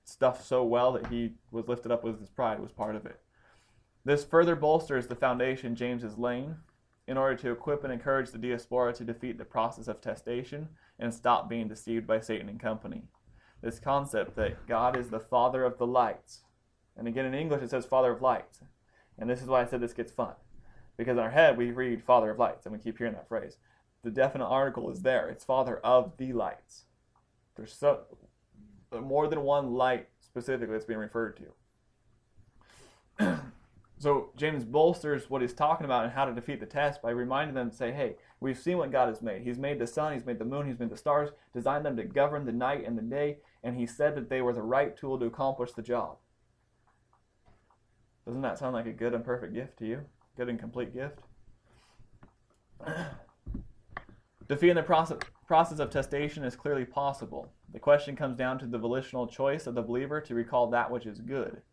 Speaker 1: stuff so well that he was lifted up with his pride was part of it. This further bolsters the foundation James is laying in order to equip and encourage the diaspora to defeat the process of testation and stop being deceived by Satan and company. This concept that God is the father of the lights. And again, in English, it says father of lights. And this is why I said this gets fun. Because in our head, we read father of lights, and we keep hearing that phrase. The definite article is there. It's father of the lights. There's so, more than one light specifically that's being referred to. So James bolsters what he's talking about and how to defeat the test by reminding them to say, hey, we've seen what God has made. He's made the sun, he's made the moon, he's made the stars, designed them to govern the night and the day, and he said that they were the right tool to accomplish the job. Doesn't that sound like a good and perfect gift to you? Good and complete gift? Defeating the process, process of testation is clearly possible. The question comes down to the volitional choice of the believer to recall that which is good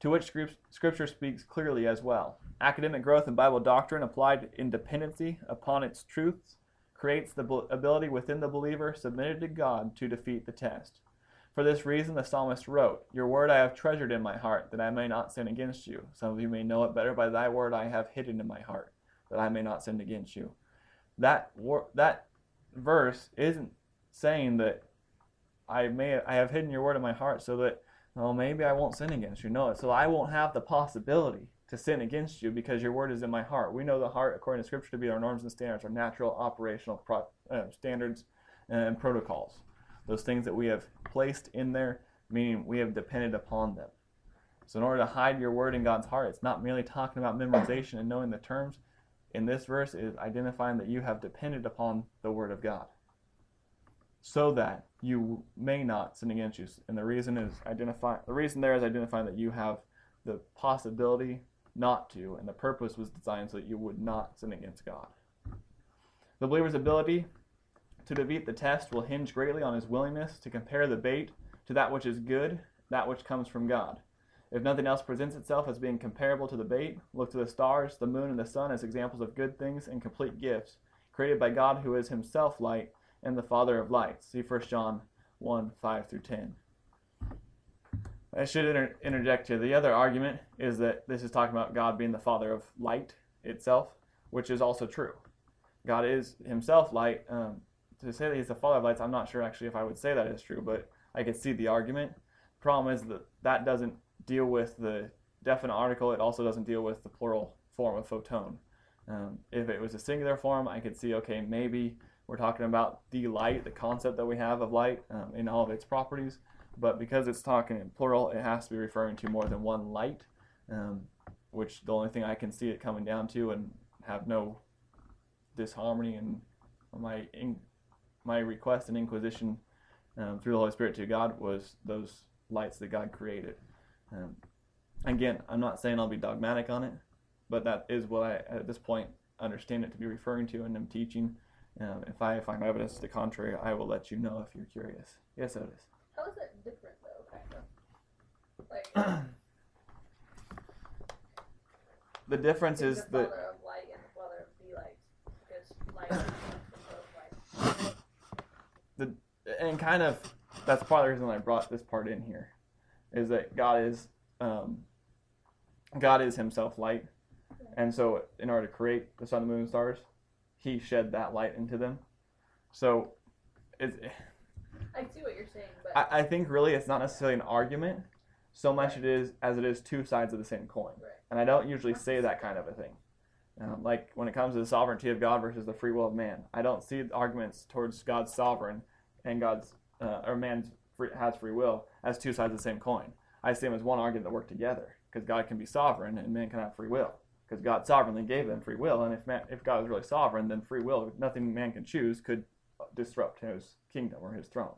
Speaker 1: to which Scripture speaks clearly as well. Academic growth in Bible doctrine applied in dependency upon its truths creates the ability within the believer submitted to God to defeat the test. For this reason, the psalmist wrote, Your word I have treasured in my heart, that I may not sin against you. Some of you may know it better by thy word I have hidden in my heart, that I may not sin against you. That, wor- that verse isn't saying that I may I have hidden your word in my heart so that well, maybe I won't sin against you. No, so I won't have the possibility to sin against you because your word is in my heart. We know the heart, according to Scripture, to be our norms and standards, our natural operational pro- uh, standards and protocols. Those things that we have placed in there, meaning we have depended upon them. So, in order to hide your word in God's heart, it's not merely talking about memorization and knowing the terms. In this verse, is identifying that you have depended upon the word of God so that you may not sin against you. And the reason is identify the reason there is identifying that you have the possibility not to, and the purpose was designed so that you would not sin against God. The believer's ability to defeat the test will hinge greatly on his willingness to compare the bait to that which is good, that which comes from God. If nothing else presents itself as being comparable to the bait, look to the stars, the moon, and the sun as examples of good things and complete gifts, created by God who is himself light and the Father of lights. See 1 John 1 5 through 10. I should inter- interject here. The other argument is that this is talking about God being the Father of light itself, which is also true. God is himself light. Um, to say that he's the Father of lights, I'm not sure actually if I would say that is true, but I could see the argument. Problem is that that doesn't deal with the definite article. It also doesn't deal with the plural form of photon. Um, if it was a singular form, I could see, okay, maybe we're talking about the light, the concept that we have of light um, in all of its properties. But because it's talking in plural, it has to be referring to more than one light, um, which the only thing I can see it coming down to and have no disharmony in my in, my request and inquisition um, through the Holy Spirit to God was those lights that God created. Um, again, I'm not saying I'll be dogmatic on it, but that is what I at this point understand it to be referring to, and I'm teaching um, if I find evidence to the contrary, I will let you know if you're curious. Yes, Otis.
Speaker 3: How is it different though, kind of? Like
Speaker 1: the difference
Speaker 3: is the
Speaker 1: that
Speaker 3: father of light and the father of the light, because light is from both lights.
Speaker 1: and kind of that's part of the reason I brought this part in here, is that God is um, God is Himself light, And so, in order to create the sun, the moon, and stars, he shed that light into them. So, it's,
Speaker 3: I see what you're saying, but
Speaker 1: I, I think really it's not necessarily an argument so much it is as it is two sides of the same coin.
Speaker 3: Right.
Speaker 1: And I don't usually say that kind of a thing. Um, like when it comes to the sovereignty of God versus the free will of man, I don't see arguments towards God's sovereign and God's uh, or man's free, has free will as two sides of the same coin. I see them as one argument that work together because God can be sovereign and man can have free will because God sovereignly gave them free will. And if man, if God was really sovereign, then free will, nothing man can choose, could disrupt his kingdom or his throne.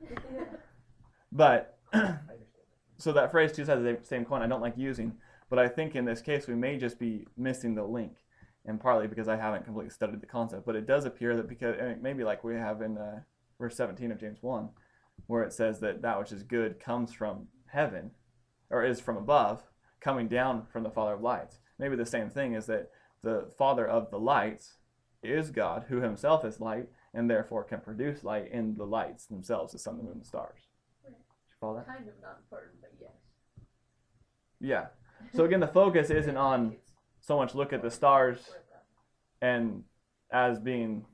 Speaker 1: But so that phrase two sides of the same coin I don't like using, but I think in this case we may just be missing the link, and partly because I haven't completely studied the concept. But it does appear that because and maybe like we have in uh, verse 17 of James 1, where it says that that which is good comes from heaven, or is from above, coming down from the Father of lights. Maybe the same thing is that the Father of the lights is God, who Himself is light, and therefore can produce light in the lights themselves, the sun, the moon, and the stars.
Speaker 3: Right.
Speaker 1: You follow that?
Speaker 3: kind of not important, but yes.
Speaker 1: Yeah. So again, the focus isn't on so much look at the stars and as being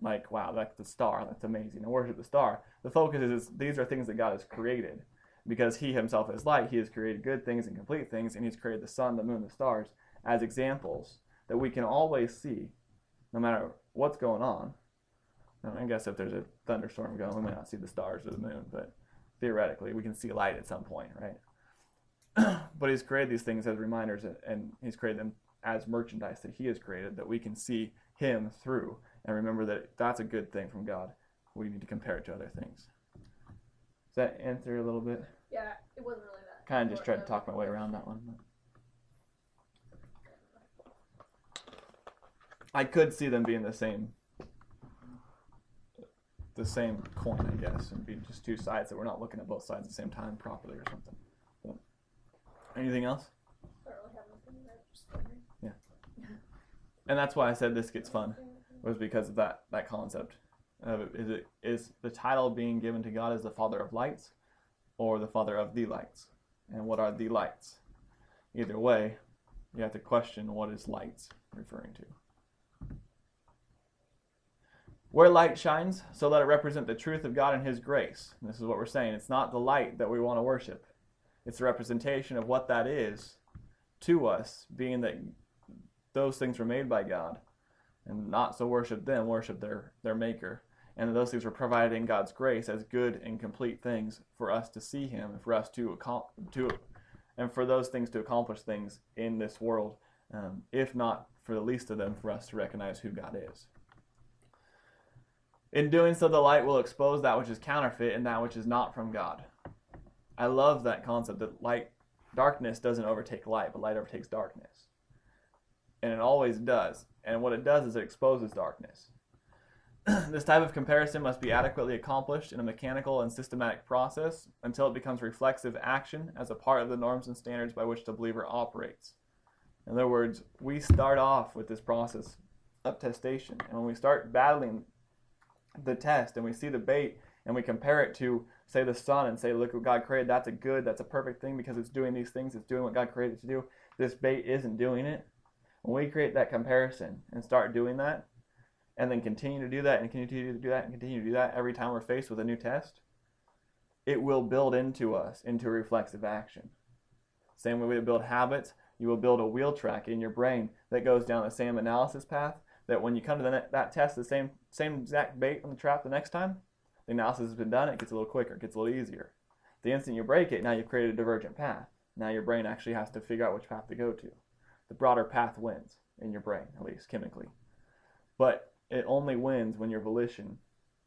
Speaker 1: like, wow, that's the star, that's amazing, and worship the star. The focus is these are things that God has created. Because He Himself is light, He has created good things and complete things, and He's created the sun, the moon, the stars as examples that we can always see, no matter what's going on. I guess if there's a thunderstorm going, we may not see the stars or the moon, but theoretically, we can see light at some point, right? but He's created these things as reminders, and He's created them as merchandise that He has created that we can see Him through and remember that that's a good thing from God. We need to compare it to other things. Does that answer a little bit?
Speaker 3: Yeah, it wasn't really that.
Speaker 1: Kind of just tried to talk my way around that one. but- I could see them being the same, the same coin, I guess, and be just two sides that we're not looking at both sides at the same time properly or something. But, anything else?
Speaker 3: I really have anything there, just. Yeah.
Speaker 1: And that's why I said this gets fun. was because of that that concept. Of it. Is it is the title being given to God as the Father of lights, or the Father of the lights? And what are the lights? Either way, you have to question what is lights referring to. Where light shines, so let it represent the truth of God and His grace. And this is what we're saying. It's not the light that we want to worship. It's a representation of what that is to us, being that those things were made by God and not so worship them, worship their, their maker. And those things were provided in God's grace as good and complete things for us to see Him and for us to to and for those things to accomplish things in this world, um, if not for the least of them, for us to recognize who God is. In doing so, the light will expose that which is counterfeit and that which is not from God. I love that concept that light, darkness doesn't overtake light, but light overtakes darkness. And it always does. And what it does is it exposes darkness. this type of comparison must be adequately accomplished in a mechanical and systematic process until it becomes reflexive action as a part of the norms and standards by which the believer operates. In other words, we start off with this process of testation. And when we start battling the test and we see the bait and we compare it to, say, the sun and say, look what God created, that's a good, that's a perfect thing because it's doing these things, it's doing what God created it to do. This bait isn't doing it. When we create that comparison and start doing that, and then continue to do that and continue to do that and continue to do that every time we're faced with a new test, it will build into us into a reflexive action. Same way we build habits, you will build a wheel track in your brain that goes down the same analysis path. That when you come to the that test, the same same exact bait on the trap the next time, the analysis has been done. It gets a little quicker, it gets a little easier. The instant you break it, now you've created a divergent path. Now your brain actually has to figure out which path to go to. The broader path wins in your brain, at least chemically. But it only wins when your volition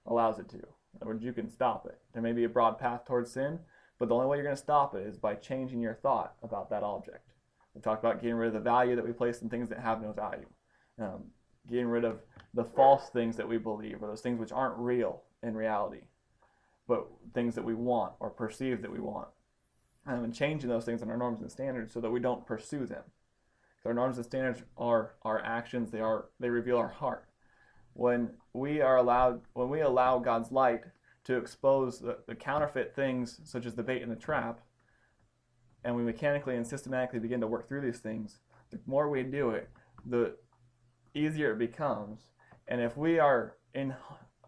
Speaker 1: allows it to. In other words, you can stop it. There may be a broad path towards sin, but the only way you're going to stop it is by changing your thought about that object. We talked about getting rid of the value that we place in things that have no value, um, getting rid of the false things that we believe, or those things which aren't real in reality, but things that we want or perceive that we want, um, and changing those things in our norms and standards so that we don't pursue them. Our norms and standards are our actions; they are they reveal our heart when we are allowed when we allow God's light to expose the, the counterfeit things such as the bait and the trap and we mechanically and systematically begin to work through these things, the more we do it, the easier it becomes. And if we are in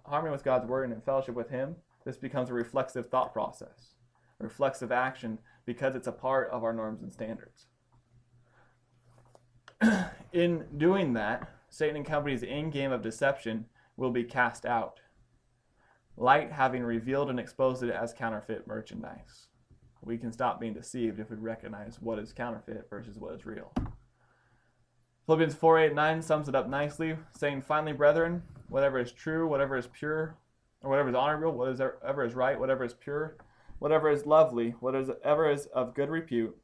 Speaker 1: harmony with God's word and in fellowship with Him, this becomes a reflexive thought process, a reflexive action because it's a part of our norms and standards. in doing that, Satan and company's in game of deception will be cast out. Light having revealed and exposed it as counterfeit merchandise. We can stop being deceived if we recognize what is counterfeit versus what is real. Philippians 4 8 9 sums it up nicely, saying, Finally, brethren, whatever is true, whatever is pure, or whatever is honorable, whatever is right, whatever is pure, whatever is lovely, whatever is of good repute,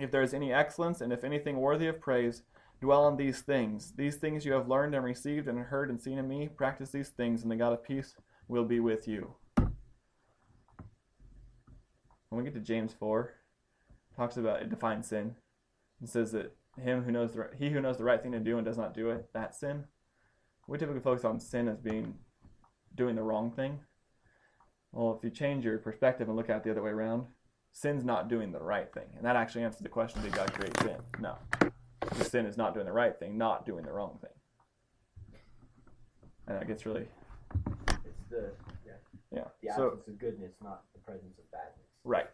Speaker 1: if there is any excellence, and if anything worthy of praise, dwell on these things. These things you have learned and received and heard and seen in me. Practice these things, and the God of peace will be with you. When we get to James 4, talks about it defines sin. It says that him who knows the, he who knows the right thing to do and does not do it, that's sin. We typically focus on sin as being doing the wrong thing. Well, if you change your perspective and look at it the other way around, sin's not doing the right thing. And that actually answers the question did God create sin? No. The sin is not doing the right thing, not doing the wrong thing. And that gets really.
Speaker 2: It's the yeah.
Speaker 1: Yeah.
Speaker 2: The
Speaker 1: so,
Speaker 2: absence of goodness, not the presence of badness.
Speaker 1: right.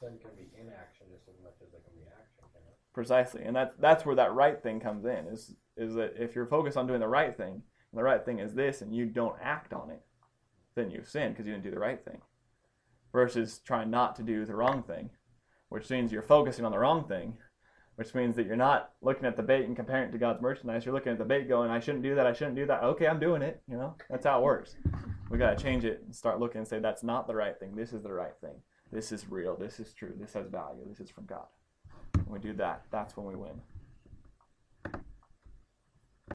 Speaker 5: Sin can be inaction just as much as it can be action, can it?
Speaker 1: Precisely. And that, that's where that right thing comes in is, is that if you're focused on doing the right thing, and the right thing is this, and you don't act on it, then you've sinned because you didn't do the right thing. Versus trying not to do the wrong thing, which means you're focusing on the wrong thing, which means that you're not looking at the bait and comparing it to God's merchandise. You're looking at the bait going, I shouldn't do that, I shouldn't do that. Okay, I'm doing it. You know, that's how it works. We got to change it and start looking and say, that's not the right thing. This is the right thing. This is real. This is true. This has value. This is from God. When we do that, that's when we win.